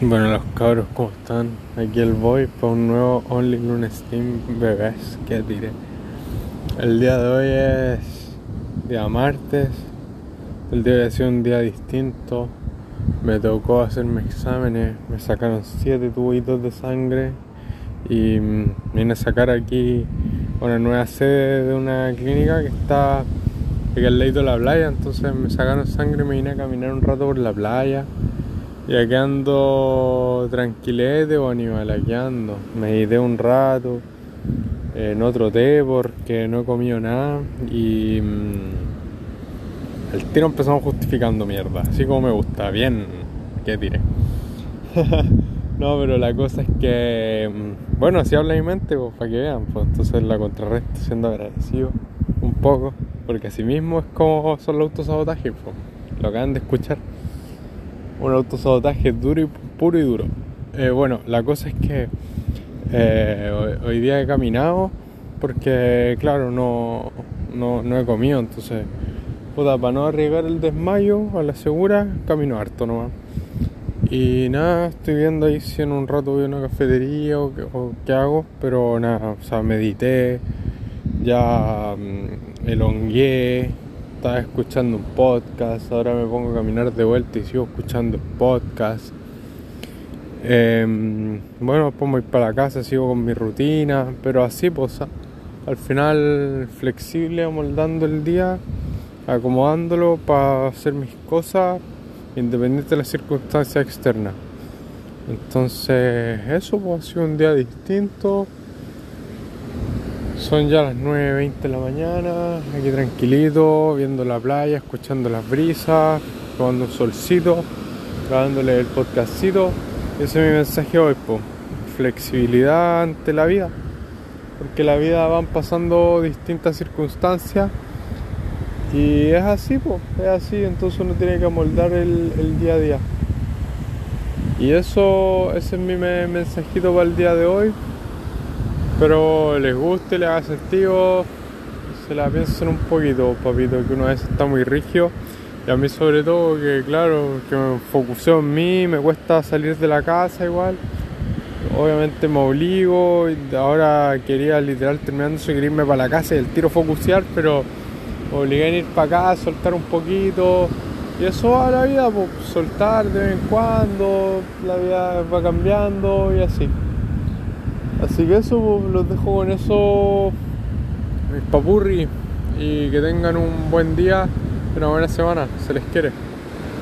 Bueno, los cabros, ¿cómo están? Aquí el boy para un nuevo Only Lune Steam Bebés que tiré. El día de hoy es día martes. El día de hoy ha sido un día distinto. Me tocó hacerme exámenes. Me sacaron 7 tubitos de sangre. Y mm, vine a sacar aquí una nueva sede de una clínica que está aquí al lado de la playa. Entonces me sacaron sangre y me vine a caminar un rato por la playa. Y aquí ando tranquilete o animal, aquí ando. Me de un rato en otro té porque no he comido nada y mm, el tiro empezamos justificando mierda, así como me gusta, bien que tire. no, pero la cosa es que, mm, bueno, así habla mi mente, pues para que vean, pues entonces la contrarresto siendo agradecido un poco, porque así mismo es como son los autosabotajes, pues, lo acaban de escuchar un autosabotaje duro y puro y duro. Eh, bueno, la cosa es que eh, hoy, día he caminado porque, claro, no, no, he comido, entonces, puta, para no arriesgar el desmayo a la segura, camino harto nomás. Y nada, estoy viendo ahí si en un rato voy a una cafetería o, qué hago, pero nada, o sea, medité, ya mm, elongué, estaba escuchando un podcast, ahora me pongo a caminar de vuelta y sigo escuchando podcast. Em, bueno, pues voy para la casa, sigo con mi rutina, pero así, pues al final flexible, amoldando el día, acomodándolo para hacer mis cosas, independiente de las circunstancias externas. Entonces, eso pues, ha sido un día distinto son ya las 9.20 de la mañana, aquí tranquilito, viendo la playa, escuchando las brisas, tomando un solcito, grabándole el podcastito. Ese es mi mensaje hoy, po. flexibilidad ante la vida, porque la vida van pasando distintas circunstancias y es así, po. es así, entonces uno tiene que amoldar el, el día a día. Y eso, ese es mi mensajito para el día de hoy. Pero les guste, les haga sentido, se la piensen un poquito, papito, que uno a veces está muy rígido. Y a mí sobre todo que claro, que me focuseo en mí, me cuesta salir de la casa igual. Obviamente me obligo, y ahora quería literal terminando su irme para la casa y el tiro focusear, pero me obligué a ir para acá, soltar un poquito. Y eso va a la vida, pues, soltar de vez en cuando, la vida va cambiando y así. Así que eso, los dejo con eso, mis papurri, y que tengan un buen día, una buena semana, se les quiere.